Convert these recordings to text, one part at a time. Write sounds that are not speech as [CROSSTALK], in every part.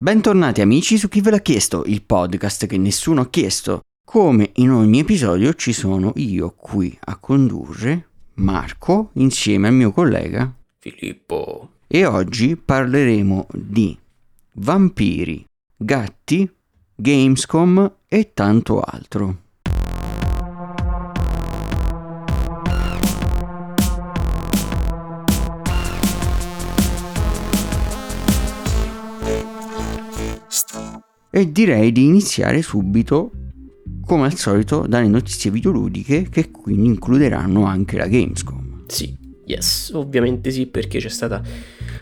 Bentornati amici su Chi ve l'ha chiesto, il podcast che nessuno ha chiesto. Come in ogni episodio ci sono io qui a condurre, Marco, insieme al mio collega Filippo. E oggi parleremo di vampiri, gatti, Gamescom e tanto altro. E direi di iniziare subito, come al solito, dalle notizie videoludiche che quindi includeranno anche la Gamescom. Sì, yes, ovviamente sì, perché c'è stata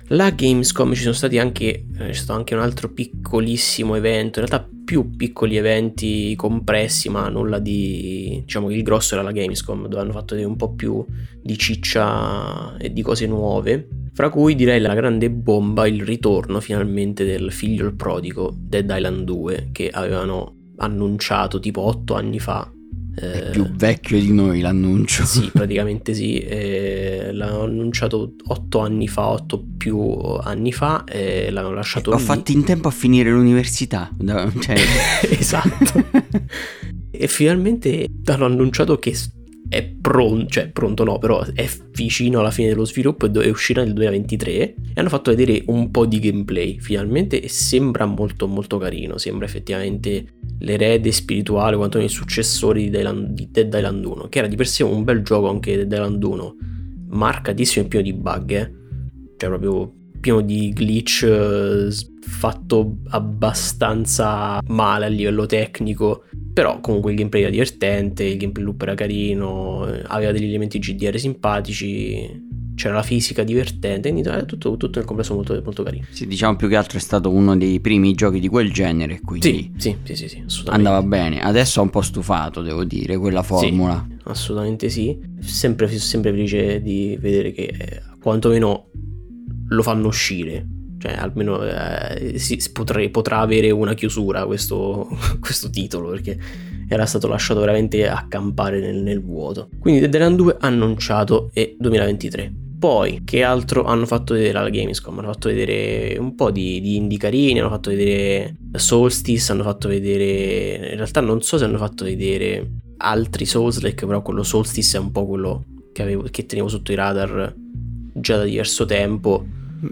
la Gamescom, ci sono stati anche, eh, c'è stato anche un altro piccolissimo evento, in realtà più piccoli eventi compressi, ma nulla di... diciamo che il grosso era la Gamescom, dove hanno fatto un po' più di ciccia e di cose nuove. Fra cui direi la grande bomba, il ritorno finalmente del figlio il prodigo Dead Island 2 che avevano annunciato tipo 8 anni fa. È più vecchio di noi l'annuncio. Sì, praticamente sì. Eh, l'hanno annunciato 8 anni fa, 8 più anni fa e l'hanno lasciato Ho lì. fatto in tempo a finire l'università. Cioè... [LAUGHS] esatto. [LAUGHS] e finalmente hanno annunciato che è pronto, cioè pronto no, però è vicino alla fine dello sviluppo e uscirà nel 2023 e hanno fatto vedere un po' di gameplay finalmente e sembra molto molto carino, sembra effettivamente l'erede spirituale, quanto il successore di, Island, di Dead Island 1, che era di per sé un bel gioco anche Dead Island 1, marcatissimo e pieno di bug, eh? cioè proprio pieno di glitch eh, fatto abbastanza male a livello tecnico però comunque il gameplay era divertente il gameplay loop era carino eh, aveva degli elementi GDR simpatici c'era la fisica divertente quindi era tutto, tutto nel complesso molto, molto carino. Sì diciamo più che altro è stato uno dei primi giochi di quel genere quindi sì sì sì, sì, sì andava bene. Adesso ho un po' stufato devo dire quella formula. sì, assolutamente sì. Sempre, sempre felice di vedere che eh, quantomeno lo fanno uscire. Cioè, almeno eh, si, potrei, potrà avere una chiusura questo, [LAUGHS] questo, titolo perché era stato lasciato veramente accampare nel, nel vuoto. Quindi Dead Island 2 annunciato e 2023. Poi, che altro hanno fatto vedere alla Gamescom? Hanno fatto vedere un po' di, di indie carini, hanno fatto vedere Solstice, hanno fatto vedere... In realtà non so se hanno fatto vedere altri Souls-like, però quello Solstice è un po' quello che, avevo, che tenevo sotto i radar già da diverso tempo.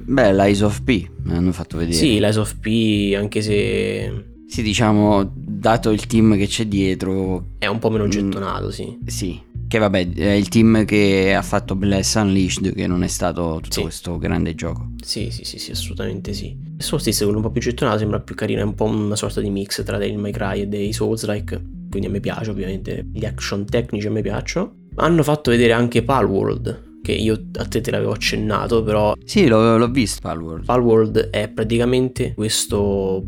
Beh, l'Eyes of P hanno fatto vedere. Sì, l'Eyes of P, anche se... Sì, diciamo, dato il team che c'è dietro... È un po' meno gettonato, mm, sì. Sì, che vabbè, è il team che ha fatto Bless Unleashed, che non è stato tutto sì. questo grande gioco. Sì, sì, sì, sì, assolutamente sì. Solstice, quello un po' più gettonato, sembra più carino, è un po' una sorta di mix tra dei My Cry e dei Souls-like, quindi a me piace ovviamente, gli action tecnici a me piacciono. Hanno fatto vedere anche Palworld, che io a te te l'avevo accennato, però... Sì, l'ho, l'ho visto Palworld. Palworld è praticamente questo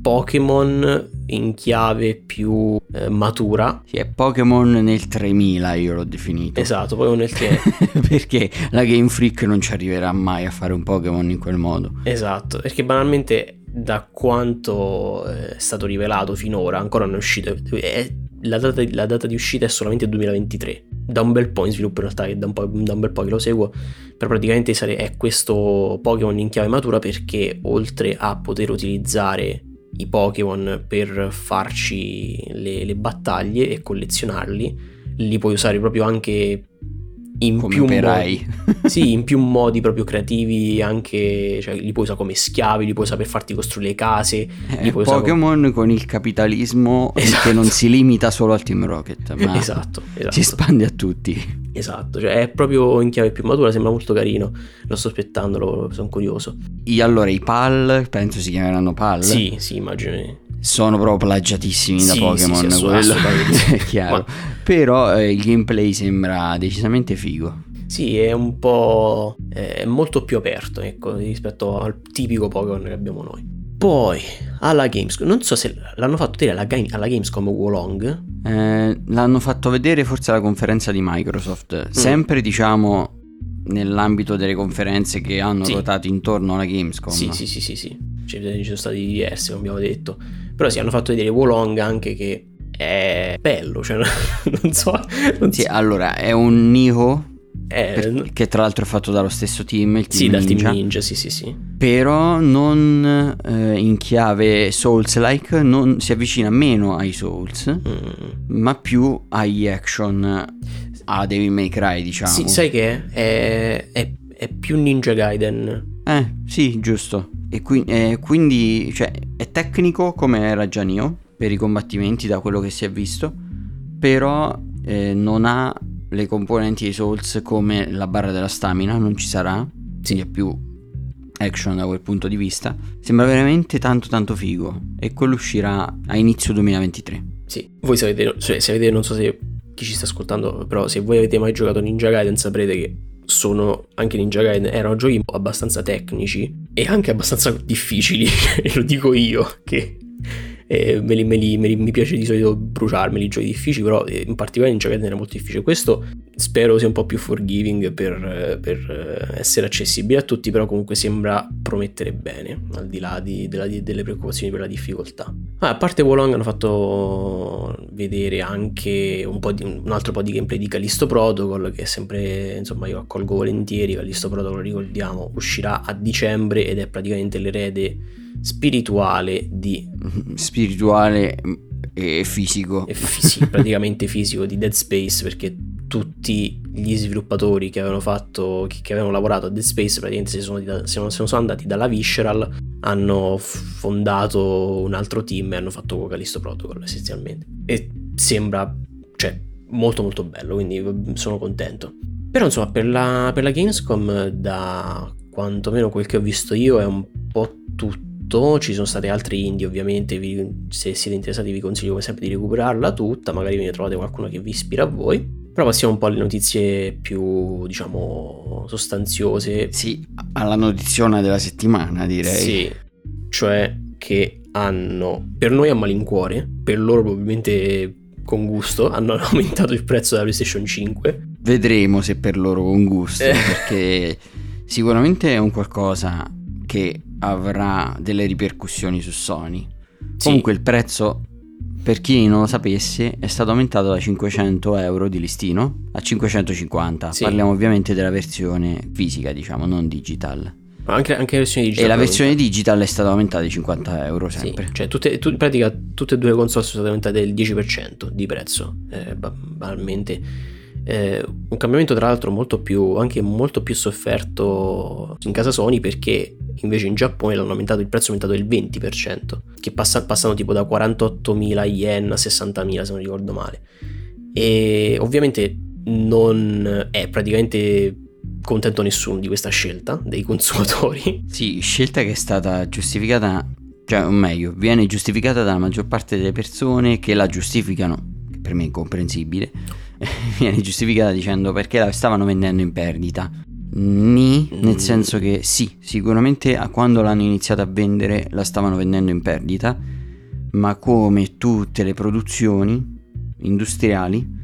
Pokémon in chiave più eh, matura. Sì, è Pokémon nel 3000 io l'ho definito. Esatto, Pokémon nel 3000. [LAUGHS] perché la Game Freak non ci arriverà mai a fare un Pokémon in quel modo. Esatto, perché banalmente da quanto eh, è stato rivelato finora, ancora non è uscito... È, la, data, la data di uscita è solamente 2023 da un bel po' in sviluppo in realtà, che da un, po', da un bel po' che lo seguo, però praticamente è questo Pokémon in chiave matura perché oltre a poter utilizzare i Pokémon per farci le, le battaglie e collezionarli, li puoi usare proprio anche in come più operai. modi. [LAUGHS] sì, in più [LAUGHS] modi proprio creativi, anche cioè, li puoi usare come schiavi, li puoi usare per farti costruire le case. Eh, Pokémon come... con il capitalismo esatto. che non si limita solo al Team Rocket, ma [LAUGHS] esatto, esatto. si espande a tutti. Esatto, cioè è proprio in chiave più matura, sembra molto carino. Lo sto aspettando, sono curioso. E allora i PAL, penso si chiameranno PAL. Sì, sì, immagino sono proprio plagiatissimi da sì, Pokémon, sì, sì, è [LAUGHS] chiaro. Ma... Però eh, il gameplay sembra decisamente figo. Sì, è un po'. è molto più aperto, ecco, rispetto al tipico Pokémon che abbiamo noi. Poi, alla Gamescom, non so se l'hanno fatto vedere alla, alla Gamescom Wolong. Eh, l'hanno fatto vedere forse alla conferenza di Microsoft. Mm. Sempre, diciamo, nell'ambito delle conferenze che hanno Sì. ruotato intorno alla Gamescom. Sì, sì, sì, sì, sì. Ce ne sono stati diversi, come abbiamo detto. Però sì, hanno fatto vedere Wolong anche che è bello, cioè [LAUGHS] non so. Non Sì, so. allora è un Niho Eh, che tra l'altro è fatto dallo stesso team, il team sì, dal Ninja. team Ninja, sì, sì, sì. Però non eh, in chiave Souls-like, non si avvicina meno ai Souls, Mm. ma più agli action a Devil May Cry, diciamo. Sì, sai che? È, è- è più Ninja Gaiden. Eh, sì, giusto. E qui- eh, quindi, cioè, è tecnico come era già Nioh, per i combattimenti da quello che si è visto, però eh, non ha le componenti dei Souls come la barra della stamina, non ci sarà, quindi è più action da quel punto di vista. Sembra veramente tanto tanto figo e quello uscirà a inizio 2023. Sì, voi sapete, cioè, se avete, non so se chi ci sta ascoltando, però se voi avete mai giocato Ninja Gaiden saprete che sono anche Ninja Gaiden erano giochi abbastanza tecnici e anche abbastanza difficili, [LAUGHS] lo dico io che eh, me li- me li- me li- mi piace di solito bruciarmeli i giochi difficili, però eh, in particolare Ninja Gaiden era molto difficile. Questo spero sia un po' più forgiving per, eh, per, eh, essere accessibile a tutti, però comunque sembra promettere bene, al di là di- della- di- delle preoccupazioni per la difficoltà. Ah, a parte Wolong hanno fatto vedere anche un, di- un altro po' di gameplay di Callisto Protocol, che è sempre, insomma, io accolgo volentieri. Callisto Protocol, ricordiamo, uscirà a dicembre ed è praticamente l'erede spirituale di Spirituale e fisico. è fisi- praticamente fisico di Dead Space perché tutti gli sviluppatori che avevano fatto che, avevano lavorato a Dead Space praticamente se sono, se non- sono andati dalla Visceral hanno fondato un altro team e hanno fatto Callisto Protocol essenzialmente e sembra cioè molto molto bello quindi mm, sono contento però insomma per la, per la Gamescom da quantomeno quel che ho visto io è un po' tutto ci sono state altre indie ovviamente vi- se siete interessati vi consiglio come sempre di recuperarla tutta magari ve ne trovate qualcuno che vi ispira a voi però passiamo un po' alle notizie più diciamo sostanziose Sì, alla notiziona della settimana direi. sì cioè che hanno per noi a malincuore per loro probabilmente con gusto hanno [LAUGHS] aumentato il prezzo della PlayStation 5 Vedremo se per loro con gusto, Eh. perché sicuramente è un qualcosa che avrà delle ripercussioni su Sony. Sì. Comunque il prezzo, per chi non lo sapesse, è stato aumentato da 500 euro di listino a 550. Sì. Parliamo ovviamente della versione fisica, diciamo, non digital. Ma anche, anche la versione E digitale la versione digital è stata aumentata di 50 euro Sì, sempre. cioè tutte, tu- in pratica tutte e due le console sono state aumentate del 10% di prezzo, eh, ba- banalmente. Eh, un cambiamento tra l'altro molto più, anche molto più sofferto in casa Sony perché invece in Giappone l'hanno aumentato, il prezzo è aumentato del 20%, che passa, passano tipo da 48.000 yen a 60.000 se non ricordo male. E ovviamente non è praticamente contento nessuno di questa scelta dei consumatori. [LAUGHS] Sì, scelta che è stata giustificata, cioè o meglio, viene giustificata dalla maggior parte delle persone che la giustificano, per me incomprensibile, [LAUGHS] viene giustificata dicendo perché la stavano vendendo in perdita. Ni, nel senso che sì, sicuramente a quando l'hanno iniziata a vendere la stavano vendendo in perdita, ma come tutte le produzioni industriali,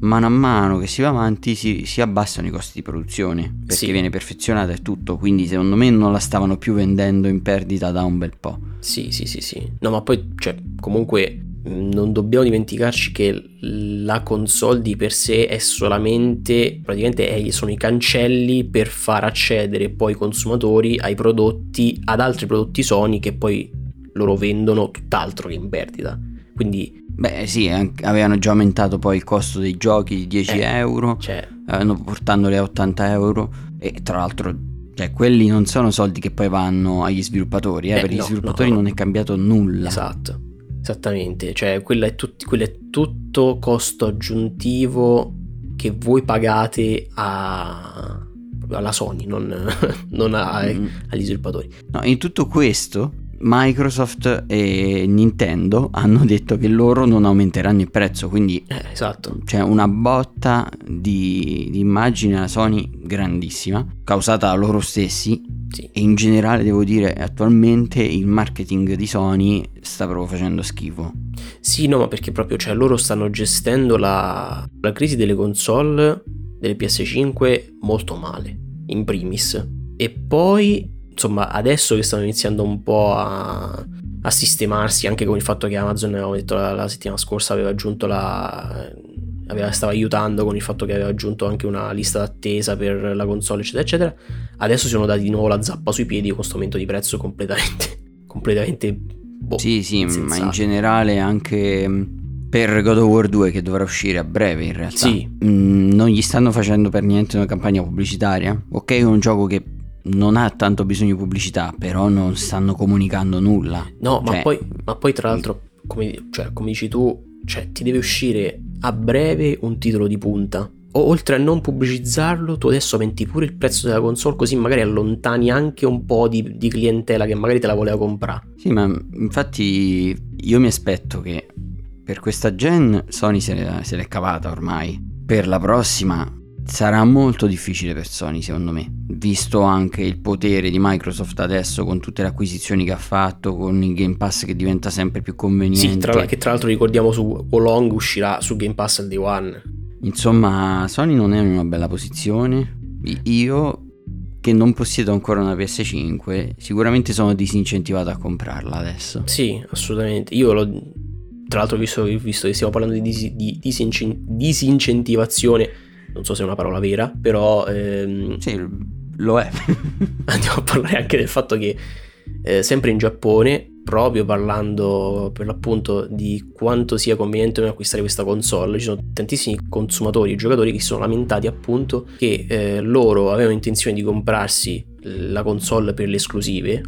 mano a mano che si va avanti si, si abbassano i costi di produzione perché Sì. viene perfezionata e tutto. Quindi, secondo me, non la stavano più vendendo in perdita da un bel po'. Sì, sì, sì, sì. No, ma poi, cioè, comunque non dobbiamo dimenticarci che la console di per sé è solamente, praticamente è- sono i cancelli per far accedere poi i consumatori ai prodotti, ad altri prodotti Sony che poi loro vendono tutt'altro che in perdita. Quindi, Beh, sì, avevano già aumentato poi il costo dei giochi di 10 Eh. euro, cioè, avevano portandoli a 80 euro. E tra l'altro, cioè, quelli non sono soldi che poi vanno agli sviluppatori. Eh, Eh, per gli no, sviluppatori no, no. non è cambiato nulla. esatto, esattamente. Cioè, quello è, tut- quello è tutto costo aggiuntivo che voi pagate a... alla Sony, non, [LAUGHS] non a- Mm. agli sviluppatori. No, in tutto questo, Microsoft e Nintendo hanno [LAUGHS] detto che loro non aumenteranno il prezzo. Quindi Eh, esatto. c'è una botta di, di immagine alla Sony grandissima, causata da loro stessi. Sì. E in generale devo dire attualmente il marketing di Sony sta proprio facendo schifo. Sì, no, ma perché proprio, cioè, loro stanno gestendo la, la crisi delle console delle PS5 molto male, in primis. E poi, insomma, adesso che stanno iniziando un po' a, a sistemarsi, anche con il fatto che Amazon, avevamo detto la, la settimana scorsa, aveva aggiunto la, aveva, stava aiutando con il fatto che aveva aggiunto anche una lista d'attesa per la console, eccetera, eccetera. Adesso si sono dati di nuovo la zappa sui piedi con questo aumento di prezzo completamente, [LAUGHS] completamente boh, Sì, sì, insensato. ma in generale anche mm, per God of War 2 che dovrà uscire a breve in realtà. Sì. Mm, non gli stanno facendo per niente una campagna pubblicitaria. Ok, è un gioco che non ha tanto bisogno di pubblicità, però non stanno comunicando nulla. No, ma, Cioè, poi, ma poi tra l'altro, come, cioè, come dici tu, cioè, ti deve uscire a breve un titolo di punta. O oltre a non pubblicizzarlo, tu adesso aumenti pure il prezzo della console, così magari allontani anche un po' di, di clientela che magari te la voleva comprare. Sì, ma infatti io mi aspetto che per questa gen Sony se, l'è- se l'è cavata ormai. Per la prossima sarà molto difficile per Sony, secondo me. Visto anche il potere di Microsoft adesso con tutte le acquisizioni che ha fatto, con il Game Pass che diventa sempre più conveniente. Sì, tra, che tra l'altro ricordiamo su Wolong uscirà su Game Pass al Day One. Insomma, Sony non è in una bella posizione. Io, che non possiedo ancora una PS5, sicuramente sono disincentivato a comprarla adesso. Sì, assolutamente. Io l'ho. Tra l'altro, visto, visto che stiamo parlando di, disi- di disincen- disincentivazione, non so se è una parola vera, però ehm, Sì, lo è. [LAUGHS] andiamo a parlare anche del fatto che eh, sempre in Giappone, proprio parlando per l'appunto di quanto sia conveniente meno acquistare questa console, ci sono tantissimi consumatori e giocatori che si sono lamentati appunto che eh, loro avevano intenzione di comprarsi la console per le esclusive,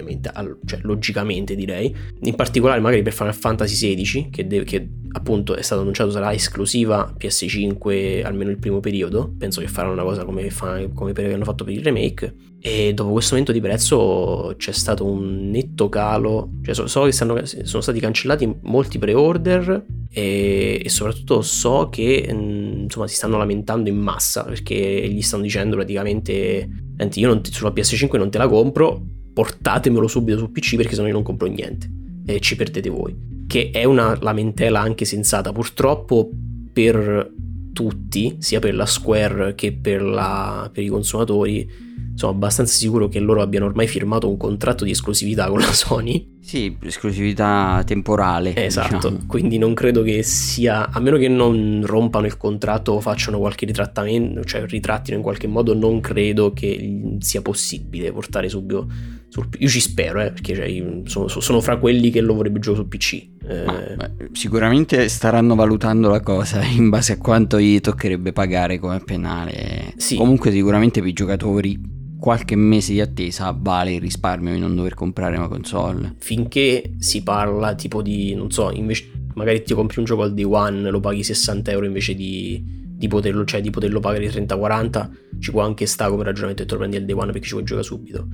ovviamente, al- cioè logicamente direi, in particolare magari per Final Fantasy XVI, che, deve- che appunto è stato annunciato sarà esclusiva PS5 almeno il primo periodo, penso che faranno una cosa come, fa- come per- hanno fatto per il remake, e dopo questo aumento di prezzo c'è stato un netto calo, cioè so, so che stanno- sono stati cancellati molti pre-order e, e soprattutto so che mm, insomma si stanno lamentando in massa perché gli stanno dicendo praticamente senti io non ti- sulla PS5 non te la compro portatemelo subito su PC perché sennò io non compro niente. E ci perdete voi. Che è una lamentela anche sensata. Purtroppo per tutti sia per la Square che per, la- per i consumatori sono abbastanza sicuro che loro abbiano ormai firmato un contratto di esclusività con la Sony Sì, esclusività temporale. Esatto, diciamo. quindi non credo che sia, a meno che non rompano il contratto o facciano qualche ritrattamento, cioè ritrattino in qualche modo, non credo che sia possibile portare subito sul Io ci spero, eh, perché cioè, io sono, sono fra quelli che lo vorrebbe giocare sul PC. Eh, Ma, sicuramente staranno valutando la cosa [LAUGHS] in base a quanto gli toccherebbe pagare come penale. Sì. Comunque sicuramente per i giocatori qualche mese di attesa vale il risparmio di non dover comprare una console. finché si parla tipo di, non so, invece magari ti compri un gioco al day one, lo paghi 60 euro invece di, di poterlo, cioè di poterlo pagare 30-40, ci può anche stare come ragionamento e te lo prendi al day one perché ci vuoi giocare subito.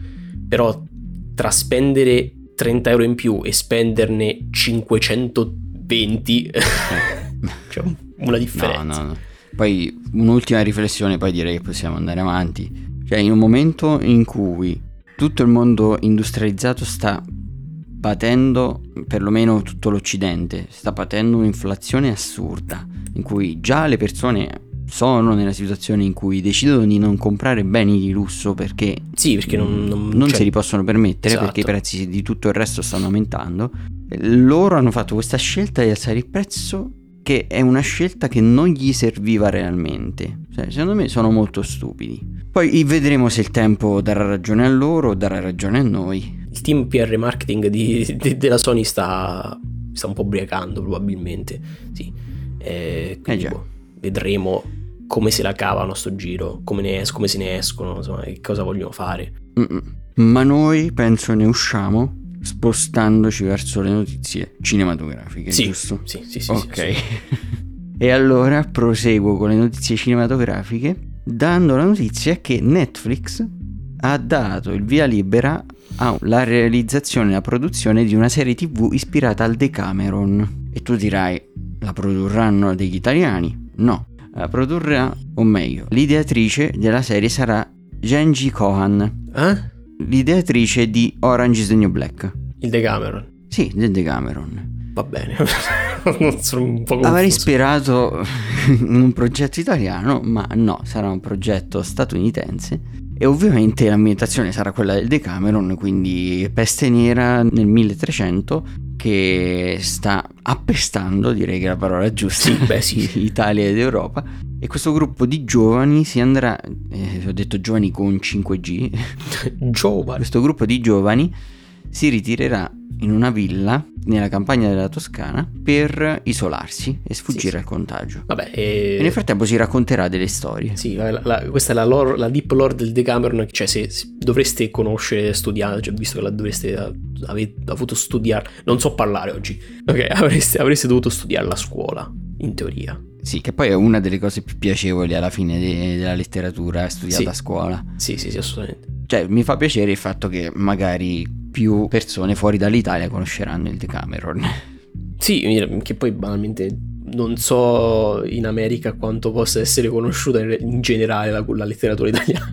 Però tra spendere 30 euro in più e spenderne 520 c'è un- una differenza. No, no, no. Poi un'ultima riflessione, poi direi che possiamo andare avanti. Cioè, in un momento in cui tutto il mondo industrializzato sta patendo, perlomeno tutto l'Occidente, sta patendo un'inflazione assurda, in cui già le persone sono nella situazione in cui decidono di non comprare beni di lusso perché Sì, perché non, non, non cioè, se li possono permettere esatto. perché i prezzi di tutto il resto stanno aumentando. Loro hanno fatto questa scelta di alzare il prezzo che è una scelta che non gli serviva realmente. Cioè, secondo me sono molto stupidi. Poi vedremo se il tempo darà ragione a loro o darà ragione a noi. il team PR marketing di- di- della Sony sta, sta un po' ubriacando probabilmente. Sì. Eh, quindi, Eh già. boh, vedremo come se la cavano a sto giro, come, ne es- come se ne escono, insomma, che cosa vogliono fare. Mm-mm. Ma noi penso ne usciamo spostandoci verso le notizie cinematografiche, Sì, giusto? Sì, sì, sì. ok. sì. [LAUGHS] e allora proseguo con le notizie cinematografiche dando la notizia che Netflix ha dato il via libera alla realizzazione e la produzione di una serie tv ispirata al Decameron. E tu dirai, la produrranno degli italiani? No, la produrrà, o meglio, l'ideatrice della serie sarà Genji Kohan, Eh? l'ideatrice di Orange is the New Black. Il Decameron. Sì, del Decameron. Va bene. [LAUGHS] Sono un po' Avrei confuso. sperato in [LAUGHS] un progetto italiano, ma no, sarà un progetto statunitense. E ovviamente l'ambientazione sarà quella del Decameron, quindi peste nera nel 1300, che sta appestando, direi che è la parola giusta, [LAUGHS] beh, sì. Italia ed Europa. E questo gruppo di giovani si andrà, eh, ho detto giovani con 5G, Giovane. questo gruppo di giovani si ritirerà in una villa nella campagna della Toscana per isolarsi e sfuggire sì. al contagio. Vabbè, e... E nel frattempo si racconterà delle storie. Sì, la- la- questa è la, lore, la deep lore del Decameron, cioè se, se dovreste conoscere, studiare, cioè visto che la dovreste avete avuto studiare, non so parlare oggi, ok, [LAUGHS] avreste, avreste dovuto studiarla a scuola, in teoria. Sì, che poi è una delle cose più piacevoli alla fine de- della letteratura studiata Sì. a scuola. Sì, sì, sì, assolutamente. Cioè, mi fa piacere il fatto che magari più persone fuori dall'Italia conosceranno il Decameron. [LAUGHS] Sì, che poi banalmente non so in America quanto possa essere conosciuta in in generale la, la letteratura italiana.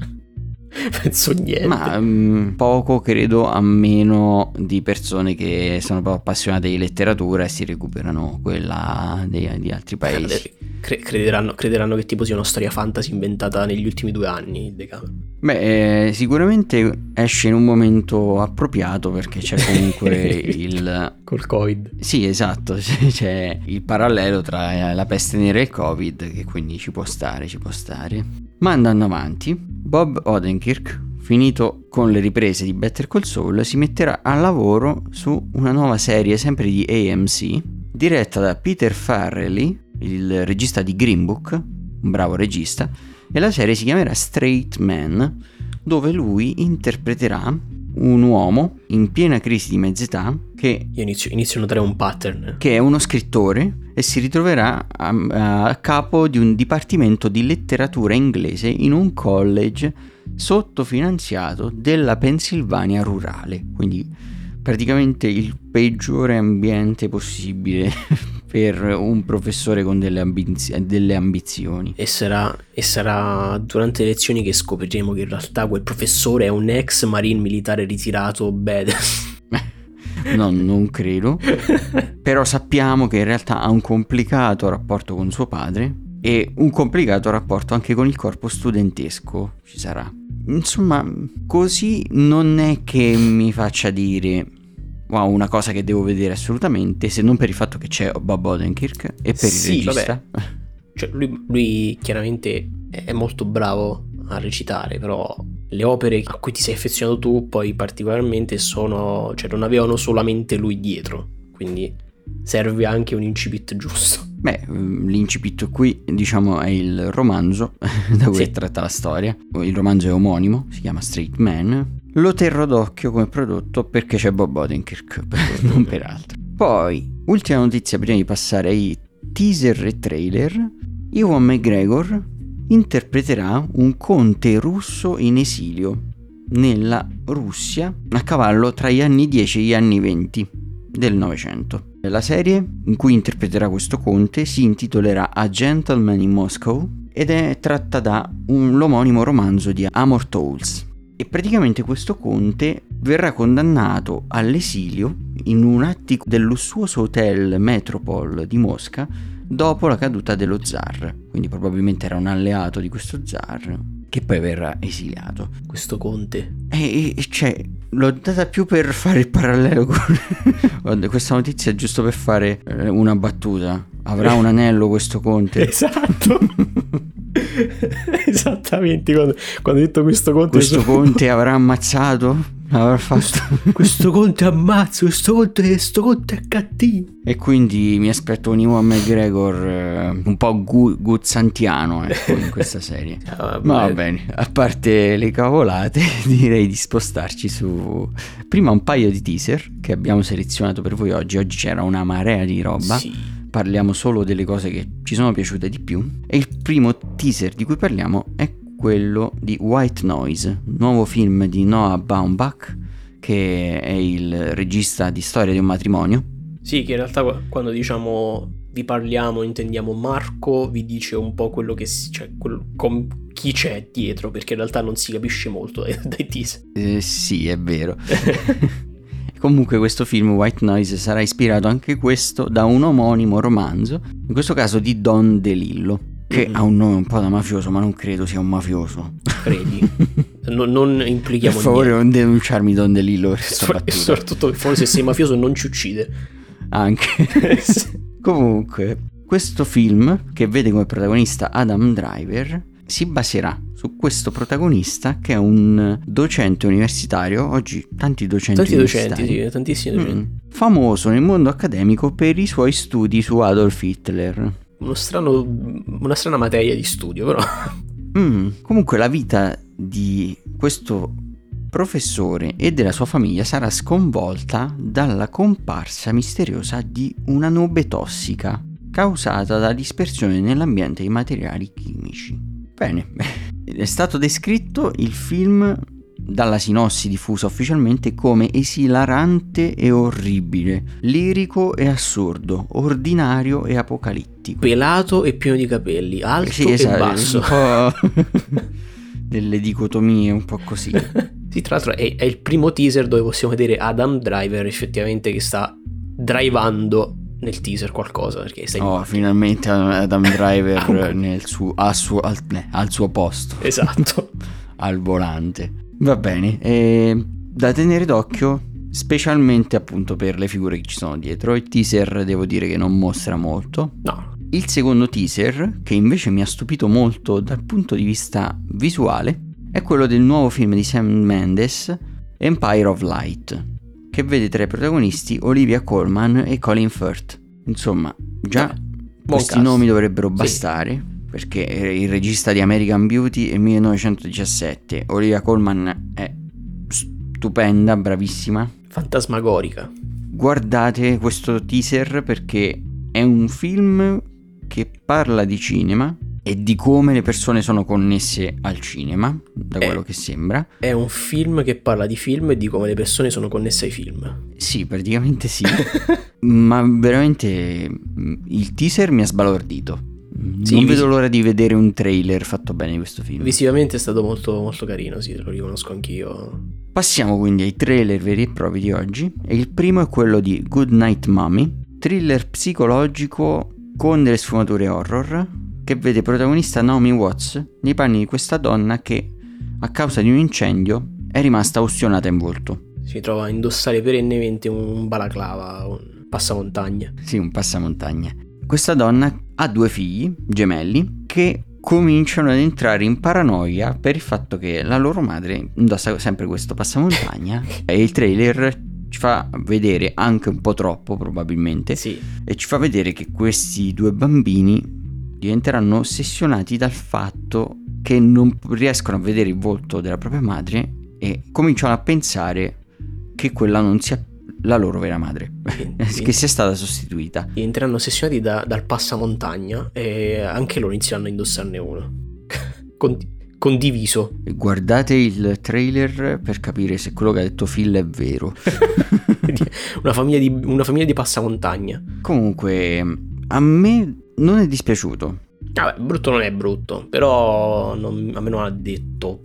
[LAUGHS] Penso niente. Ma mm, poco credo a meno di persone che sono proprio appassionate di letteratura e si recuperano quella dei- di altri paesi. Cre- crederanno, crederanno che tipo sia una storia fantasy inventata negli ultimi due anni il Decameron. Beh, eh, sicuramente esce in un momento appropriato perché c'è comunque [LAUGHS] il... Col Covid. Sì, esatto, [LAUGHS] c'è il parallelo tra la peste nera e il Covid che quindi ci può stare, ci può stare. Ma andando avanti, Bob Odenkirk, finito con le riprese di Better Call Saul, si metterà al lavoro su una nuova serie sempre di AMC, diretta da Peter Farrelly, il regista di Green Book, un bravo regista, e la serie si chiamerà Straight Man, dove lui interpreterà un uomo in piena crisi di mezz'età che Io inizio, inizio a notare un pattern. che è uno scrittore e si ritroverà a, a capo di un dipartimento di letteratura inglese in un college sottofinanziato della Pennsylvania rurale, quindi praticamente il peggiore ambiente possibile [LAUGHS] per un professore con delle, ambiz- delle ambizioni. E sarà, e sarà durante le lezioni che scopriremo che in realtà quel professore è un ex marine militare ritirato badass. [LAUGHS] No, non credo. Però sappiamo che in realtà ha un complicato rapporto con suo padre e un complicato rapporto anche con il corpo studentesco ci sarà. Insomma, così non è che mi faccia dire wow, una cosa che devo vedere assolutamente, se non per il fatto che c'è Bob Odenkirk e per Sì, il regista. Cioè, lui, lui chiaramente è molto bravo a recitare, però le opere a cui ti sei affezionato tu poi particolarmente sono... cioè non avevano solamente lui dietro, quindi serve anche un incipit giusto. Beh, mm, l'incipit qui diciamo è il romanzo [LAUGHS] da cui Sì. è tratta la storia. Il romanzo è omonimo, si chiama Straight Man. Lo terrò d'occhio come prodotto perché c'è Bob Odenkirk, [LAUGHS] non per altro. Poi, ultima notizia prima di passare ai teaser e trailer. Ewan McGregor interpreterà un conte russo in esilio nella Russia a cavallo tra gli anni 10 e gli anni 20 del Novecento. La serie in cui interpreterà questo conte si intitolerà A Gentleman in Moscow ed è tratta da un l'omonimo romanzo di Amor Towles. E praticamente questo conte verrà condannato all'esilio in un attico del lussuoso hotel Metropol di Mosca dopo la caduta dello zar. Quindi probabilmente era un alleato di questo zar che poi verrà esiliato. Questo conte. E, e cioè, l'ho data più per fare il parallelo con [LAUGHS] questa notizia è giusto per fare eh, una battuta. Avrà un anello questo conte? [LAUGHS] Esatto. [LAUGHS] Esattamente, quando, quando ho detto questo conte... Questo conte avrà ammazzato? Avrà fatto... questo conte ammazza, questo conte, questo conte è cattivo. E quindi mi aspetto un Iwan McGregor eh, un po' gu- guzzantiano ecco, in questa serie. [LAUGHS] Ah, Ma va bene, a parte le cavolate, [LAUGHS] direi di spostarci su prima un paio di teaser che abbiamo selezionato per voi oggi. Oggi c'era una marea di roba. Sì. Parliamo solo delle cose che ci sono piaciute di più. E il primo teaser di cui parliamo è quello di White Noise, nuovo film di Noah Baumbach, che è il regista di Storia di un matrimonio. Sì, che in realtà qua- quando diciamo vi parliamo, intendiamo Marco, vi dice un po' quello che cioè, quel- com- chi c'è dietro, perché in realtà non si capisce molto dai, [LAUGHS] dai teaser. Eh, sì, è vero. [LAUGHS] Comunque questo film White Noise sarà ispirato anche questo da un omonimo romanzo, in questo caso di Don DeLillo, che Mm. ha un nome un po' da mafioso, ma non credo sia un mafioso. Credi? [LAUGHS] Non, non Per implichiamo favore niente. non denunciarmi Don DeLillo per questa battuta. soprattutto, forse se sei mafioso non ci uccide. Anche. [LAUGHS] Comunque, questo film, che vede come protagonista Adam Driver, si baserà su questo protagonista che è un docente universitario, oggi tanti docenti Tanti docenti, sì, tantissimi docenti. mm, famoso nel mondo accademico per i suoi studi su Adolf Hitler. Uno strano, una strana materia di studio, però. Mm, Comunque la vita di questo professore e della sua famiglia sarà sconvolta dalla comparsa misteriosa di una nube tossica causata dalla dispersione nell'ambiente di materiali chimici. Bene, [LAUGHS] è stato descritto il film dalla sinossi diffusa ufficialmente come esilarante e orribile, lirico e assurdo, ordinario e apocalittico. Pelato e pieno di capelli, alto Sì, e esatto, basso. un po' [LAUGHS] delle dicotomie un po' così. [LAUGHS] Sì, tra l'altro è, è il primo teaser dove possiamo vedere Adam Driver effettivamente che sta drivando nel teaser qualcosa perché stai Oh, finalmente Adam [LAUGHS] Driver nel suo, al, suo, al, eh, al suo posto, esatto al volante. Va bene, e da tenere d'occhio, specialmente appunto per le figure che ci sono dietro. Il teaser devo dire che non mostra molto. no Il secondo teaser, che invece mi ha stupito molto dal punto di vista visuale, è quello del nuovo film di Sam Mendes, Empire of Light, che vede tra i protagonisti Olivia Colman e Colin Firth. Insomma, già buon questi cast. nomi dovrebbero Sì. Perché il regista di American Beauty è 1917, Olivia Colman è stupenda, bravissima, fantasmagorica guardate questo teaser perché è un film che parla di cinema e di come le persone sono connesse al cinema, da Eh. quello che sembra. è un film che parla di film e di come le persone sono connesse ai film Sì, praticamente sì, [LAUGHS] ma veramente mm, il teaser mi ha sbalordito. Mm, Sì, non vedo l'ora di vedere un trailer fatto bene di questo film. visivamente è stato molto, molto carino sì lo riconosco anch'io Passiamo quindi ai trailer veri e propri di oggi. E il primo è quello di Good Night Mommy, thriller psicologico con delle sfumature horror, che vede protagonista Naomi Watts nei panni di questa donna che, a causa di un incendio, è rimasta ustionata in volto. si trova a indossare perennemente un balaclava un passamontagna Sì, un passamontagna. Questa donna ha due figli, gemelli, che cominciano ad entrare in paranoia per il fatto che la loro madre indossa sempre questo passamontagna [LAUGHS] e il trailer ci fa vedere anche un po' troppo probabilmente sì. e ci fa vedere che questi due bambini diventeranno ossessionati dal fatto che non riescono a vedere il volto della propria madre e cominciano a pensare che quella non sia la loro vera madre, Sì. [LAUGHS] che sia stata sostituita. diventeranno ossessionati da- dal passamontagna e anche loro inizieranno a indossarne uno [LAUGHS] Condi- condiviso Guardate il trailer per capire se quello che ha detto Phil è vero. [LAUGHS] una famiglia di, una famiglia di passamontagna Comunque, a me non è dispiaciuto. Vabbè, brutto non è brutto, però non- a me non ha detto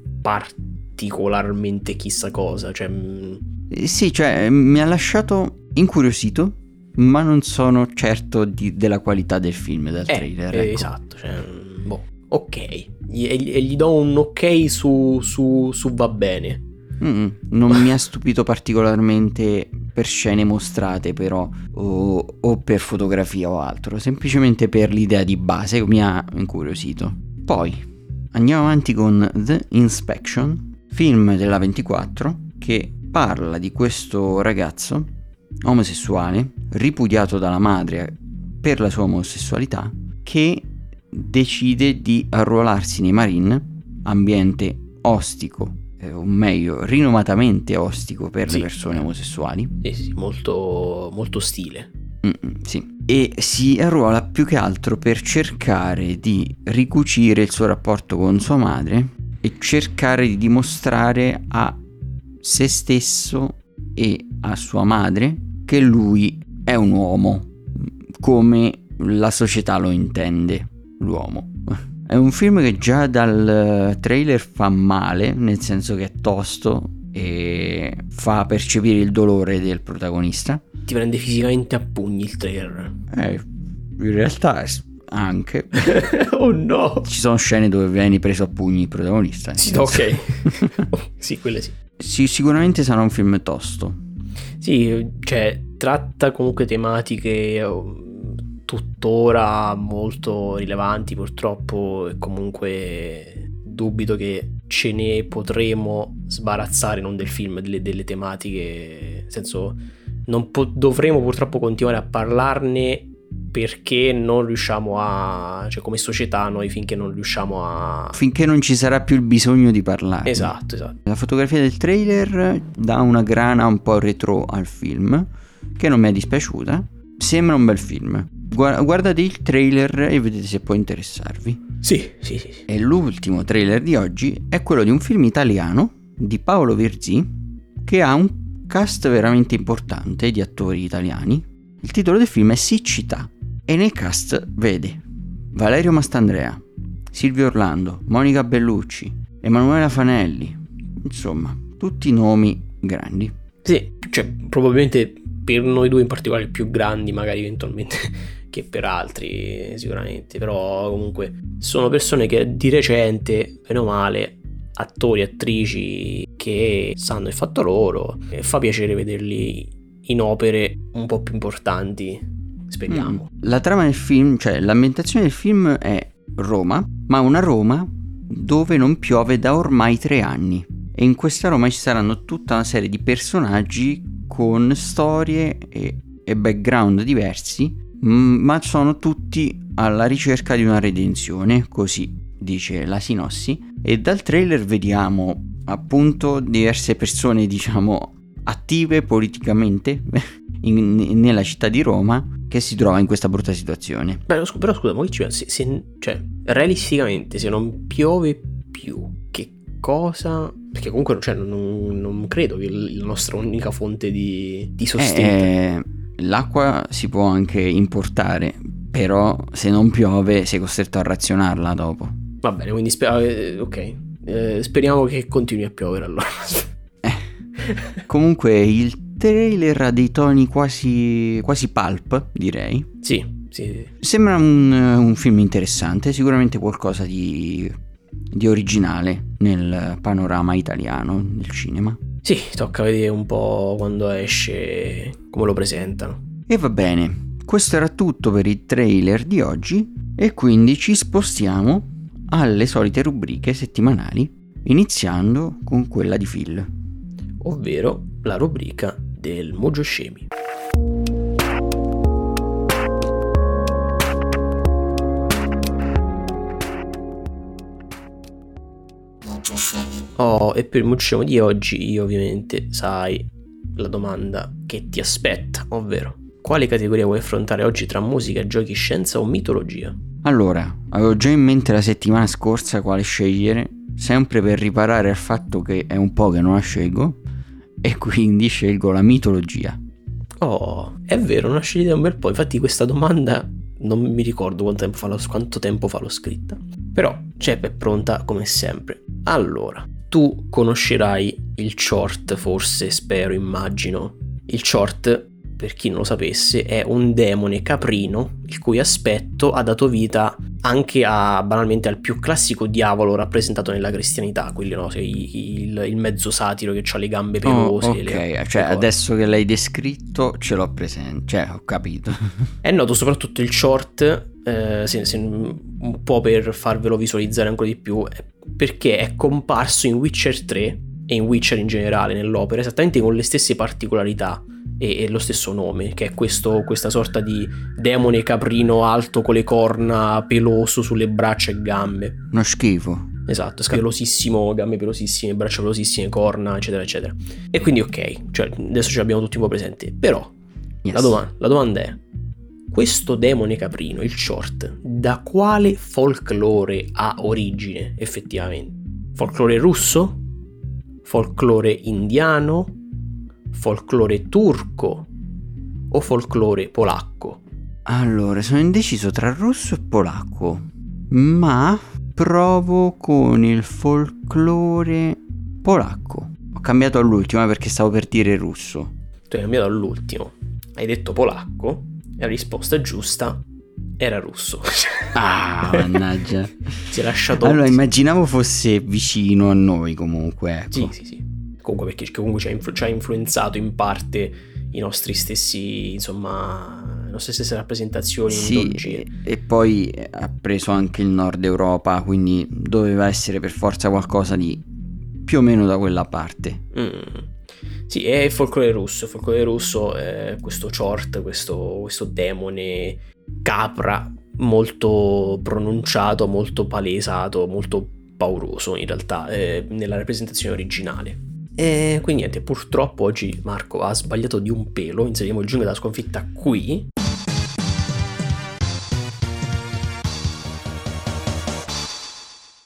particolarmente chissà cosa. Cioè, mm, Eh, Sì, cioè, mi ha lasciato incuriosito, ma non sono certo di- della qualità del film, del eh, trailer. eh, ecco. esatto. Cioè, mm, boh, ok. Gli- E e gli do un ok su, su, su va bene. Mm, non mi ha stupito particolarmente per scene mostrate, però, o, o per fotografia o altro, semplicemente per l'idea di base mi ha incuriosito. Poi andiamo avanti con The Inspection, film della 24 che parla di questo ragazzo omosessuale ripudiato dalla madre per la sua omosessualità che decide di arruolarsi nei Marine, ambiente ostico, eh, o meglio, rinomatamente ostico per Sì. le persone omosessuali. Eh sì, molto, molto stile. Mm-mm, sì. E si arruola più che altro per cercare di ricucire il suo rapporto con sua madre e cercare di dimostrare a se stesso e a sua madre che lui è un uomo, come la società lo intende, l'uomo. È un film che già dal trailer fa male, nel senso che è tosto e fa percepire il dolore del protagonista. Ti prende fisicamente a pugni il trailer. Eh, in realtà anche. [LAUGHS] oh no! Ci sono scene dove vieni preso a pugni il protagonista. Sì, ok. [LAUGHS] [LAUGHS] sì, quelle sì. Sì, sicuramente sarà un film tosto. Sì, cioè, tratta comunque tematiche eh, tuttora molto rilevanti purtroppo e comunque dubito che ce ne potremo sbarazzare non del film, delle, delle tematiche, nel senso non po- dovremo purtroppo continuare a parlarne perché non riusciamo a, cioè come società noi finché non riusciamo a... Finché non ci sarà più il bisogno di parlare. Esatto, esatto. La fotografia del trailer dà una grana un po' retro al film, che non mi è dispiaciuta. Sembra un bel film. Guardate il trailer e vedete se può interessarvi. Sì, sì, sì. E l'ultimo trailer di oggi è quello di un film italiano di Paolo Virzì che ha un cast veramente importante di attori italiani. Il titolo del film è Siccità e nel cast vede Valerio Mastandrea, Silvio Orlando, Monica Bellucci, Emanuela Fanelli, insomma, tutti nomi grandi. Sì, cioè probabilmente per noi due in particolare più grandi magari eventualmente [LAUGHS] che per altri sicuramente, però comunque sono persone che di recente, meno male, attori, attrici che sanno il fatto loro e fa piacere vederli in opere un po' più importanti Speriamo. Mm. La trama del film, cioè l'ambientazione del film è Roma, ma una Roma dove non piove da ormai tre anni. E in questa Roma ci saranno tutta una serie di personaggi con storie e, e background diversi, ma sono tutti alla ricerca di una redenzione, così dice la sinossi. E dal trailer vediamo appunto diverse persone, [LAUGHS] diciamo, attive politicamente [LAUGHS] in, nella città di Roma che si trova in questa brutta situazione. Beh, scu- però scusa, ma ci se, se, cioè, realisticamente, se non piove più, che cosa... Perché comunque cioè, non, non, credo che la nostra unica fonte di, di sostegno... Eh, l'acqua si può anche importare, però se non piove sei costretto a razionarla dopo. Va bene, quindi sper- eh, ok. Eh, speriamo che continui a piovere allora. [LAUGHS] [LAUGHS] Comunque il trailer ha dei toni quasi, quasi pulp, direi. Sì, sì. Sembra un, un film interessante, sicuramente qualcosa di, di originale nel panorama italiano del cinema. Sì, tocca vedere un po' quando esce, come lo presentano. E va bene, questo era tutto per il trailer di oggi e quindi ci spostiamo alle solite rubriche settimanali, iniziando con quella di Phil. Ovvero la rubrica del Mojo. Oh, e per il Mojo di oggi ovviamente sai la domanda che ti aspetta, ovvero quale categoria vuoi affrontare oggi tra musica, giochi, scienza o mitologia? Allora, avevo già in mente la settimana scorsa quale scegliere, sempre per riparare al fatto che è un po' che non la scelgo, e quindi scelgo la mitologia. Oh, è vero, non ho scelto un bel po'. Infatti questa domanda non mi ricordo quanto tempo fa l'ho, quanto tempo fa l'ho scritta. Però Cep è pronta come sempre. Allora, tu conoscerai il short, forse, spero, immagino. Il short per chi non lo sapesse, è un demone caprino il cui aspetto ha dato vita anche a, banalmente al più classico diavolo rappresentato nella cristianità, quelli no, il, il, mezzo satiro che ha le gambe oh, pelose. Oh, ok, le, cioè le adesso che l'hai descritto ce l'ho presente, cioè ho capito. [LAUGHS] è noto soprattutto il short, eh, se, se, un po' per farvelo visualizzare ancora di più, perché è comparso in Witcher 3 e in Witcher in generale nell'opera, esattamente con le stesse particolarità e, e lo stesso nome, che è questo, questa sorta di demone caprino alto con le corna, peloso sulle braccia e gambe. Uno schifo. Esatto, pelosissimo, gambe pelosissime, braccia pelosissime, corna, eccetera, eccetera. E quindi ok, cioè adesso ce l'abbiamo tutti un po' presente. Però yes. la, doma- la domanda è, questo demone caprino, il short, da quale folklore ha origine effettivamente? Folklore russo? Folklore indiano? Folklore turco o folklore polacco? Allora, sono indeciso tra russo e polacco, ma provo con il folklore polacco. Ho cambiato all'ultima perché stavo per dire russo. Tu hai cambiato all'ultimo. Hai detto polacco e la risposta giusta era russo. Ah, [LAUGHS] mannaggia. si è lasciato... Allora, immaginavo fosse vicino a noi comunque. Ecco. Sì, sì, sì comunque perché comunque ci ha, influ- ci ha, influenzato in parte i nostri stessi, insomma, le nostre stesse rappresentazioni. Sì, e, poi ha preso anche il nord Europa, quindi doveva essere per forza qualcosa di più o meno da quella parte. Mm. Sì, è folklore russo, folklore russo è questo short, questo, questo demone capra molto pronunciato, molto palesato, molto pauroso in realtà eh, nella rappresentazione originale. E quindi niente, purtroppo oggi Marco ha sbagliato di un pelo, inseriamo il giungla della sconfitta qui.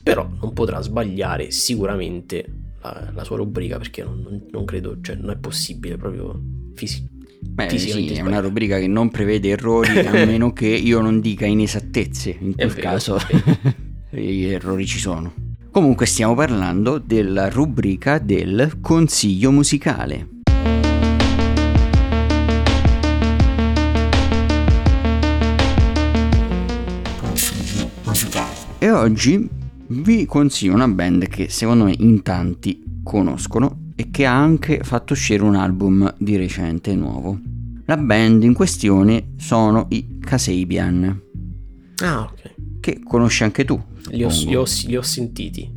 Però non potrà sbagliare sicuramente la, la sua rubrica perché non, non, non, credo, cioè non è possibile proprio fisico. Beh, sì, è una rubrica che non prevede errori a [LAUGHS] meno che io non dica inesattezze. In quel vero, caso [LAUGHS] gli errori ci sono. Comunque stiamo parlando della rubrica del consiglio musicale. E oggi vi consiglio una band che secondo me in tanti conoscono e che ha anche fatto uscire un album di recente nuovo. La band in questione sono i Kasabian. Ah, ok. Che conosci anche tu. Li ho, li ho, li ho sentiti.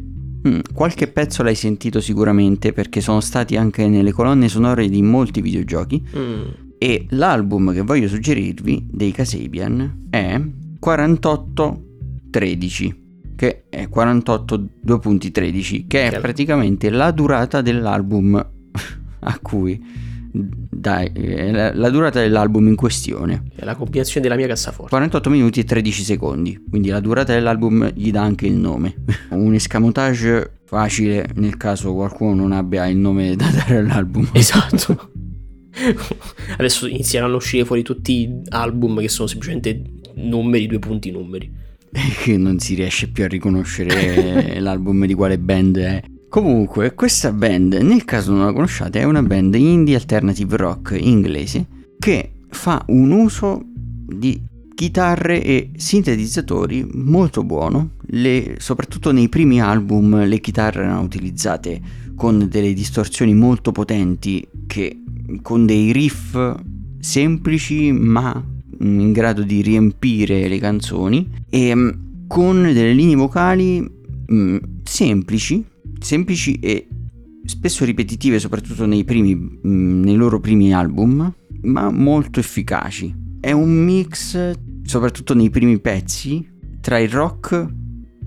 Mm, qualche pezzo l'hai sentito sicuramente perché sono stati anche nelle colonne sonore di molti videogiochi. Mm. E l'album che voglio suggerirvi dei Kasabian è 4813 che è 48 2.13 che è praticamente la durata dell'album [LAUGHS] a cui dai, la, la, durata dell'album in questione. È la compilazione della mia cassaforte. 48 minuti e 13 secondi, quindi la durata dell'album gli dà anche il nome. [LAUGHS] Un escamotage facile nel caso qualcuno non abbia il nome da dare all'album. Esatto. [LAUGHS] Adesso inizieranno a uscire fuori tutti album che sono semplicemente numeri, due punti numeri. [LAUGHS] Che non si riesce più a riconoscere l'album di quale band è. Comunque, questa band, nel caso non la conosciate, è una band indie alternative rock inglese che fa un uso di chitarre e sintetizzatori molto buono. Le, soprattutto nei primi album le chitarre erano utilizzate con delle distorsioni molto potenti che con dei riff semplici ma in grado di riempire le canzoni e mm, con delle linee vocali mh, mm, semplici semplici e spesso ripetitive, soprattutto nei, primi, mm, nei loro primi album, ma molto efficaci. È un mix, soprattutto nei primi pezzi, tra il rock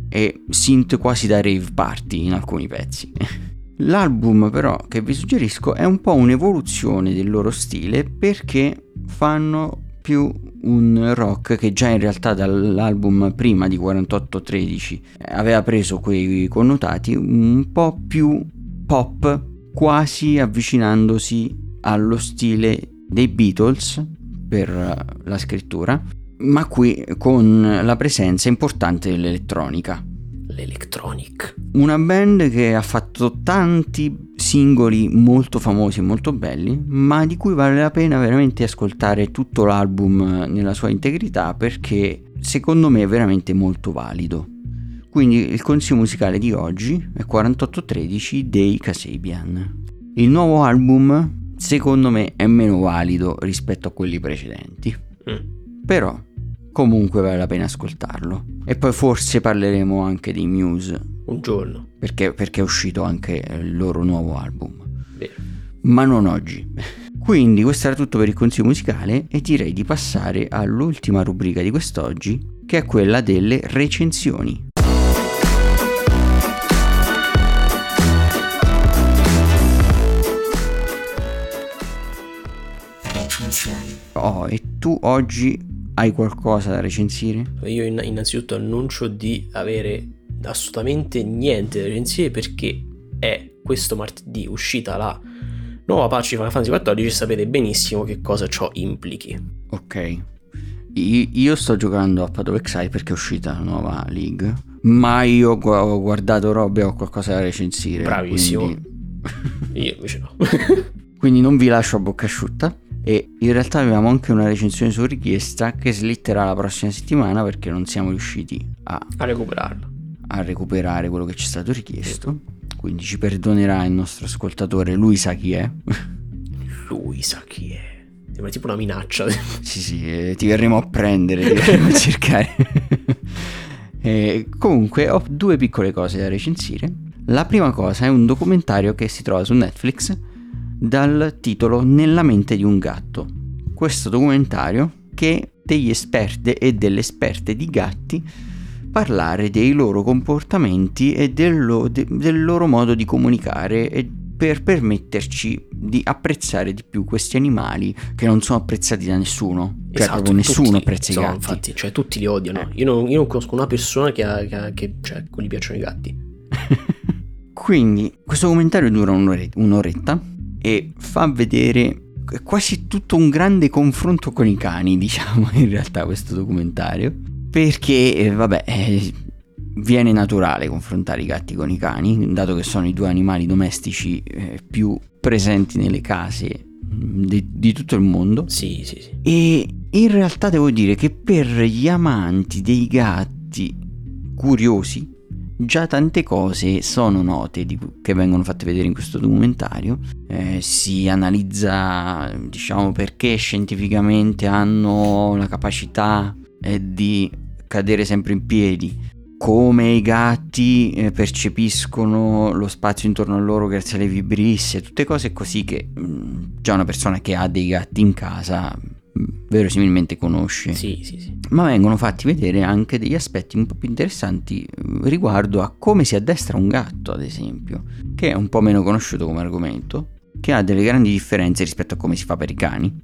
e synth quasi da rave party in alcuni pezzi. [LAUGHS] L'album però che vi suggerisco è un po' un'evoluzione del loro stile perché fanno più un rock che già in realtà dall'album prima di 4813 aveva preso quei connotati un po' più pop, quasi avvicinandosi allo stile dei Beatles per la scrittura, ma qui con la presenza importante dell'elettronica l'electronic. Una band che ha fatto tanti singoli molto famosi e molto belli, ma di cui vale la pena veramente ascoltare tutto l'album nella sua integrità perché secondo me è veramente molto valido. Quindi il consiglio musicale di oggi è 4813 dei Kasabian. Il nuovo album secondo me è meno valido rispetto a quelli precedenti. Mm. Però comunque vale la pena ascoltarlo. E poi forse parleremo anche dei Muse. Un giorno. Perché, perché è uscito anche il loro nuovo album. Vero. Ma non oggi. Quindi questo era tutto per il consiglio musicale e direi di passare all'ultima rubrica di quest'oggi, che è quella delle recensioni. Oh, e tu oggi hai qualcosa da recensire? Io innanzitutto annuncio di avere assolutamente niente da recensire perché è questo martedì uscita la nuova patch di Final Fantasy XIV e sapete benissimo che cosa ciò implichi. Ok. Io sto giocando a Path of Exile perché è uscita la nuova League, ma io ho guardato robe e ho qualcosa da recensire. Bravissimo. Quindi... io invece no. [LAUGHS] quindi non vi lascio a bocca asciutta e in realtà avevamo anche una recensione su richiesta che slitterà la prossima settimana perché non siamo riusciti a, a recuperarlo a recuperare quello che ci è stato richiesto quindi ci perdonerà il nostro ascoltatore lui sa chi è [LAUGHS] lui sa chi è Sembra tipo una minaccia. [LAUGHS] Sì, sì, eh, ti verremo a prendere, ti verremo a [LAUGHS] cercare. eh, comunque ho due piccole cose da recensire. La prima cosa è un documentario che si trova su Netflix dal titolo Nella mente di un gatto. Questo documentario che degli esperti e delle esperte di gatti parlare dei loro comportamenti e del, lo, de, del loro modo di comunicare e per permetterci di apprezzare di più questi animali che non sono apprezzati da nessuno. Cioè, Esatto, proprio nessuno tutti, apprezza i gatti. Infatti, cioè tutti li odiano. Eh. Io, non, io non conosco una persona che, ha, che, ha- che cioè, gli piacciono i gatti. [LAUGHS] Quindi questo documentario dura un'ore- un'oretta e fa vedere quasi tutto un grande confronto con i cani, [LAUGHS] diciamo in realtà questo documentario, perché eh, vabbè eh, viene naturale confrontare i gatti con i cani, dato che sono i due animali domestici eh, più presenti nelle case mm, di, di tutto il mondo. Sì, sì, sì. E in realtà devo dire che per gli amanti dei gatti curiosi, già tante cose sono note di- che vengono fatte vedere in questo documentario. Eh, si analizza, diciamo, perché scientificamente hanno la capacità eh, di cadere sempre in piedi. Come i gatti eh, percepiscono lo spazio intorno a loro grazie alle vibrisse, tutte cose così che mh, già una persona che ha dei gatti in casa mh, verosimilmente conosce. Sì, sì, sì. Ma vengono fatti vedere anche degli aspetti un po' più interessanti eh, riguardo a come si addestra un gatto, ad esempio, che è un po' meno conosciuto come argomento, che ha delle grandi differenze rispetto a come si fa per i cani.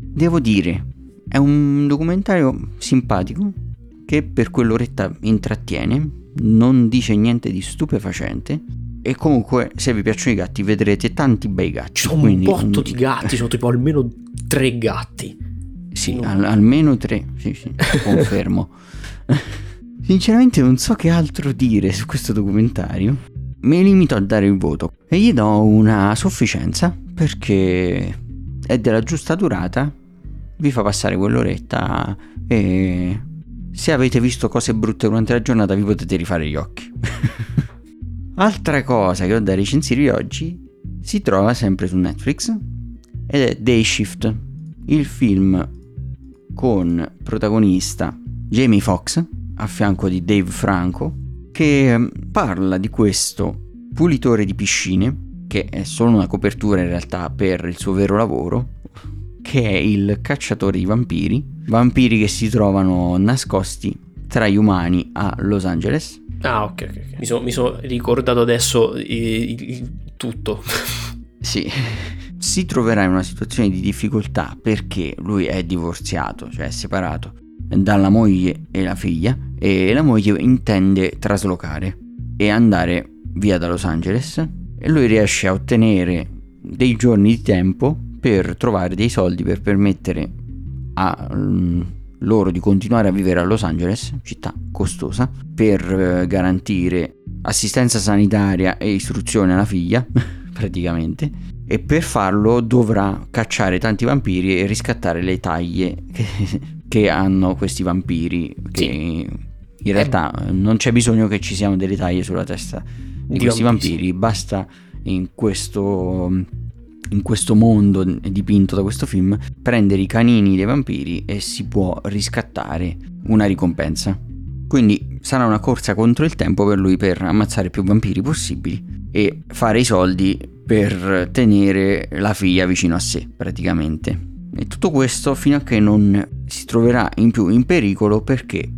Devo dire, è un documentario simpatico che per quell'oretta intrattiene, non dice niente di stupefacente e comunque se vi piacciono i gatti vedrete tanti bei gatti. Sono quindi un botto di gatti, sono tipo almeno tre gatti. Sì, al- almeno tre, sì, sì, confermo. [LAUGHS] Sinceramente non so che altro dire su questo documentario. Mi limito a dare il voto e gli do una sufficienza perché è della giusta durata, vi fa passare quell'oretta e se avete visto cose brutte durante la giornata vi potete rifare gli occhi. [LAUGHS] Altra cosa che ho da recensire oggi si trova sempre su Netflix ed è Day Shift, il film con protagonista Jamie Foxx a fianco di Dave Franco che mm, parla di questo pulitore di piscine che è solo una copertura in realtà per il suo vero lavoro che è il cacciatore di vampiri vampiri che si trovano nascosti tra gli umani a Los Angeles Ah, ok, ok. Mi sono sono ricordato adesso il, il- tutto. [LAUGHS] Sì, si troverà in una situazione di difficoltà perché lui è divorziato, cioè è separato dalla moglie e la figlia e la moglie intende traslocare e andare via da Los Angeles e lui riesce a ottenere dei giorni di tempo per trovare dei soldi per permettere a mm, loro di continuare a vivere a Los Angeles, città costosa, per eh, garantire assistenza sanitaria e istruzione alla figlia, [LAUGHS] praticamente. E per farlo dovrà cacciare tanti vampiri e riscattare le taglie che, [LAUGHS] che hanno questi vampiri. Che in realtà non c'è bisogno che ci siano delle taglie sulla testa di, Di questi vampiri, vampiri, basta in questo in questo mondo dipinto da questo film, prendere i canini dei vampiri e si può riscattare una ricompensa. Quindi sarà una corsa contro il tempo per lui per ammazzare più vampiri possibili e fare i soldi per tenere la figlia vicino a sé, praticamente. E tutto questo fino a che non si troverà in più in pericolo perché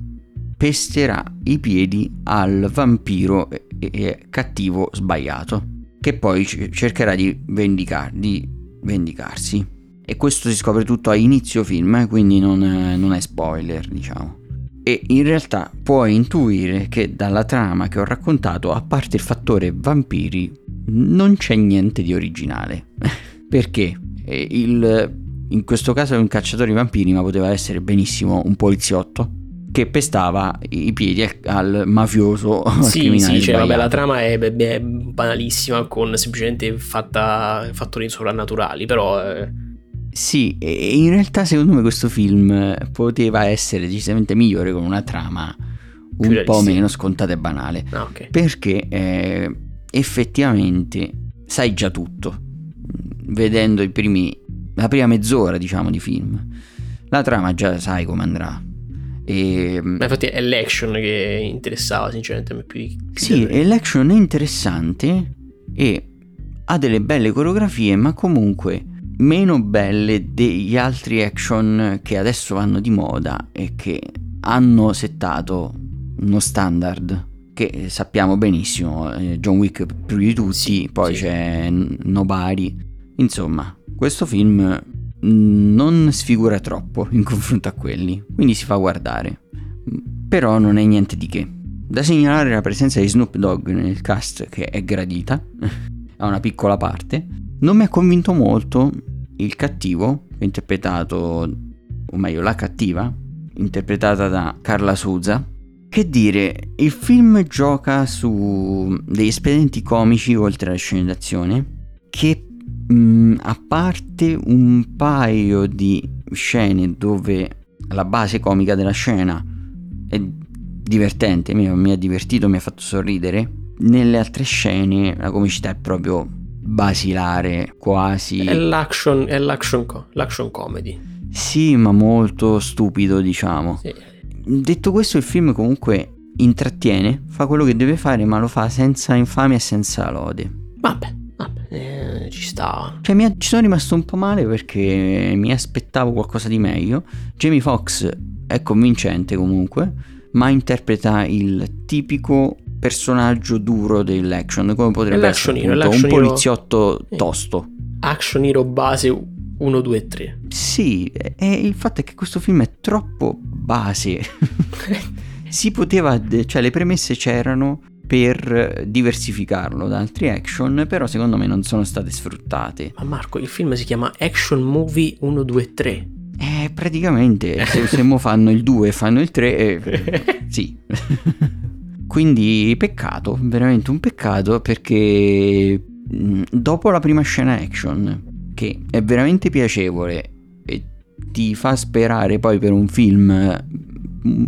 pesterà i piedi al vampiro e- e cattivo sbagliato che poi cercherà di, vendicar- di vendicarsi. E questo si scopre tutto a inizio film, eh, quindi non è, non è spoiler, diciamo. E in realtà puoi intuire che dalla trama che ho raccontato, a parte il fattore vampiri, non c'è niente di originale. [LAUGHS] Perché eh, il, in questo caso è un cacciatore di vampiri, ma poteva essere benissimo un poliziotto che pestava i piedi al, al mafioso. al Sì, criminale sì, cioè, vabbè, la trama è, è banalissima con semplicemente fatta, fattori sovrannaturali, però... eh, Sì, in realtà secondo me questo film poteva essere decisamente migliore con una trama un po' realistica. meno scontata e banale. ah, ok. Perché eh, effettivamente sai già tutto. Vedendo i primi la prima mezz'ora, diciamo, di film. La trama già sai come andrà. E, Ma infatti è l'action che interessava sinceramente a me più sì, e l'action è interessante e ha delle belle coreografie, ma comunque meno belle degli altri action che adesso vanno di moda e che hanno settato uno standard che sappiamo benissimo, eh, John Wick più di tutti, poi sì. c'è Nobody. Insomma, questo film non sfigura troppo in confronto a quelli, quindi si fa guardare. Però non è niente di che. Da segnalare la presenza di Snoop Dogg nel cast che è gradita, [LAUGHS] ha una piccola parte. Non mi ha convinto molto il cattivo, interpretato, o meglio la cattiva, interpretata da Carla Souza. Che dire, il film gioca su degli espedienti comici oltre alla scena d'azione che mh, a parte un paio di scene dove la base comica della scena è divertente, mi, mi ha divertito, mi ha fatto sorridere, nelle altre scene la comicità è proprio basilare, quasi... È l'action, è l'action, co- l'action comedy. Sì, ma molto stupido, diciamo. Sì. Detto questo, il film comunque intrattiene, fa quello che deve fare, ma lo fa senza infamia e senza lode. Vabbè, vabbè, eh, ci sta. Cioè, mi ci sono rimasto un po' male perché mi aspettavo qualcosa di meglio. Jamie Foxx è convincente comunque, ma interpreta il tipico personaggio duro dell'action, come potrebbe essere hero, appunto un hero. poliziotto Sì. tosto. Action hero base 1, 2, 3. Sì, e il fatto è che questo film è troppo base. [LAUGHS] si poteva, cioè le premesse c'erano per diversificarlo da altri action, però secondo me non sono state sfruttate. Ma Marco, il film si chiama Action Movie 1, 2, 3. Eh, praticamente, se, se mo fanno il 2 e fanno il 3, eh, [LAUGHS] sì. [LAUGHS] Quindi peccato, veramente un peccato perché dopo la prima scena action, che è veramente piacevole e ti fa sperare poi per un film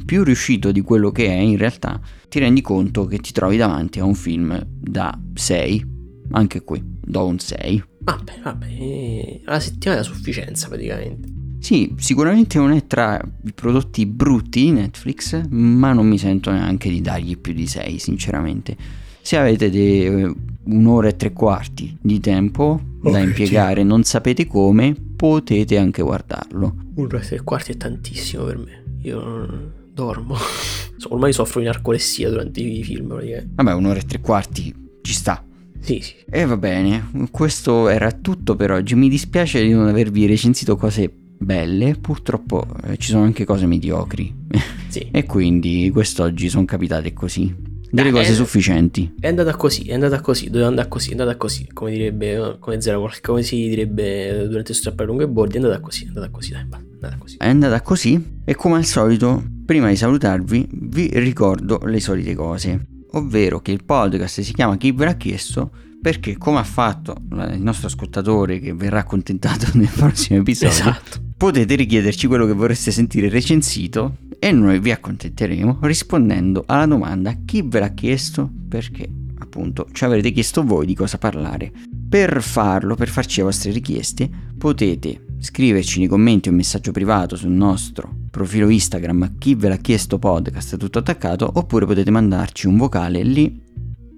più riuscito di quello che è in realtà, ti rendi conto che ti trovi davanti a un film da 6, anche qui, do un 6. Vabbè, vabbè, eh, la settimana è a sufficienza praticamente. Sì, sicuramente non è tra i prodotti brutti di Netflix, ma non mi sento neanche di dargli più di 6, sinceramente. Se avete de- un'ora e tre quarti di tempo da Oh, impiegare, non sapete come, potete anche guardarlo. Un'ora e tre quarti è tantissimo per me. Io dormo. [LAUGHS] Ormai soffro di narcolessia durante i film praticamente. Vabbè, un'ora e tre quarti ci sta. Sì, sì. E va bene, questo era tutto per oggi. Mi dispiace di non avervi recensito cose belle, purtroppo eh, ci sono anche cose mediocri. [LAUGHS] Sì. e quindi quest'oggi sono capitate così. Delle cose eh, sufficienti. È andata così, è andata così, doveva andare così, è andata così, come direbbe, come, zero, come si direbbe durante il strappare lungo e bordi, è andata così, è andata così, dai, è andata così. È andata così e come al solito, prima di salutarvi, vi ricordo le solite cose. Ovvero che il podcast si chiama Chi ve l'ha chiesto perché come ha fatto il nostro ascoltatore che verrà accontentato [LAUGHS] nel prossimo episodio, Esatto. potete richiederci quello che vorreste sentire recensito e noi vi accontenteremo rispondendo alla domanda chi ve l'ha chiesto perché appunto ci avrete chiesto voi di cosa parlare. Per farlo, per farci le vostre richieste, potete scriverci nei commenti un messaggio privato sul nostro profilo Instagram chi ve l'ha chiesto podcast tutto attaccato oppure potete mandarci un vocale lì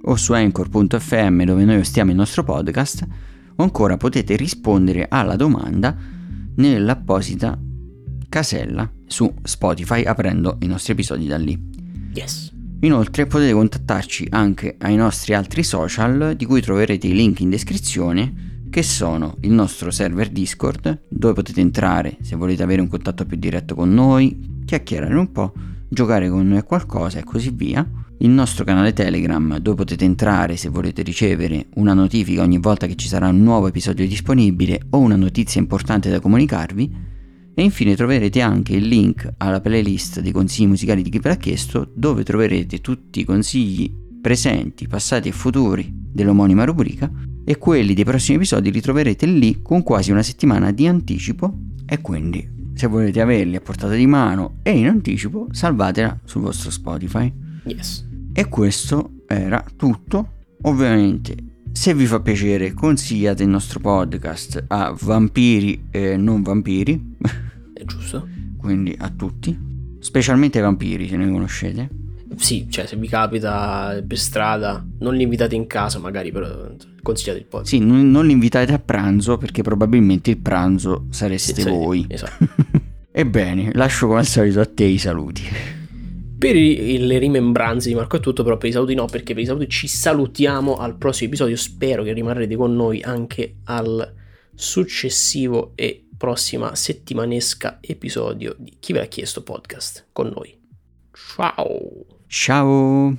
o su anchor.fm dove noi ostiamo il nostro podcast o ancora potete rispondere alla domanda nell'apposita casella su Spotify aprendo i nostri episodi da lì. Yes. Inoltre potete contattarci anche ai nostri altri social di cui troverete i link in descrizione che sono il nostro server Discord dove potete entrare se volete avere un contatto più diretto con noi, chiacchierare un po', giocare con noi a qualcosa e così via. Il nostro canale Telegram dove potete entrare se volete ricevere una notifica ogni volta che ci sarà un nuovo episodio disponibile o una notizia importante da comunicarvi. E infine troverete anche il link alla playlist dei consigli musicali di chi ve l'ha chiesto, dove troverete tutti i consigli presenti, passati e futuri dell'omonima rubrica e quelli dei prossimi episodi li troverete lì con quasi una settimana di anticipo e quindi se volete averli a portata di mano e in anticipo salvatela sul vostro Spotify. Yes. E questo era tutto. Ovviamente Se vi fa piacere, consigliate il nostro podcast a vampiri e non vampiri. È giusto? Quindi a tutti. Specialmente ai vampiri, se ne conoscete. Sì, cioè se vi capita per strada, non li invitate in casa magari, però consigliate il podcast. Sì, non, non li invitate a pranzo perché probabilmente il pranzo sareste Sì, sì, voi. Esatto. [LAUGHS] Ebbene, lascio come al solito a te i saluti. Per le rimembranze di Marco è tutto, però per i saluti no, perché per i saluti ci salutiamo al prossimo episodio. Spero che rimarrete con noi anche al successivo e prossima settimanesca episodio di Chi ve l'ha chiesto podcast con noi. Ciao! Ciao!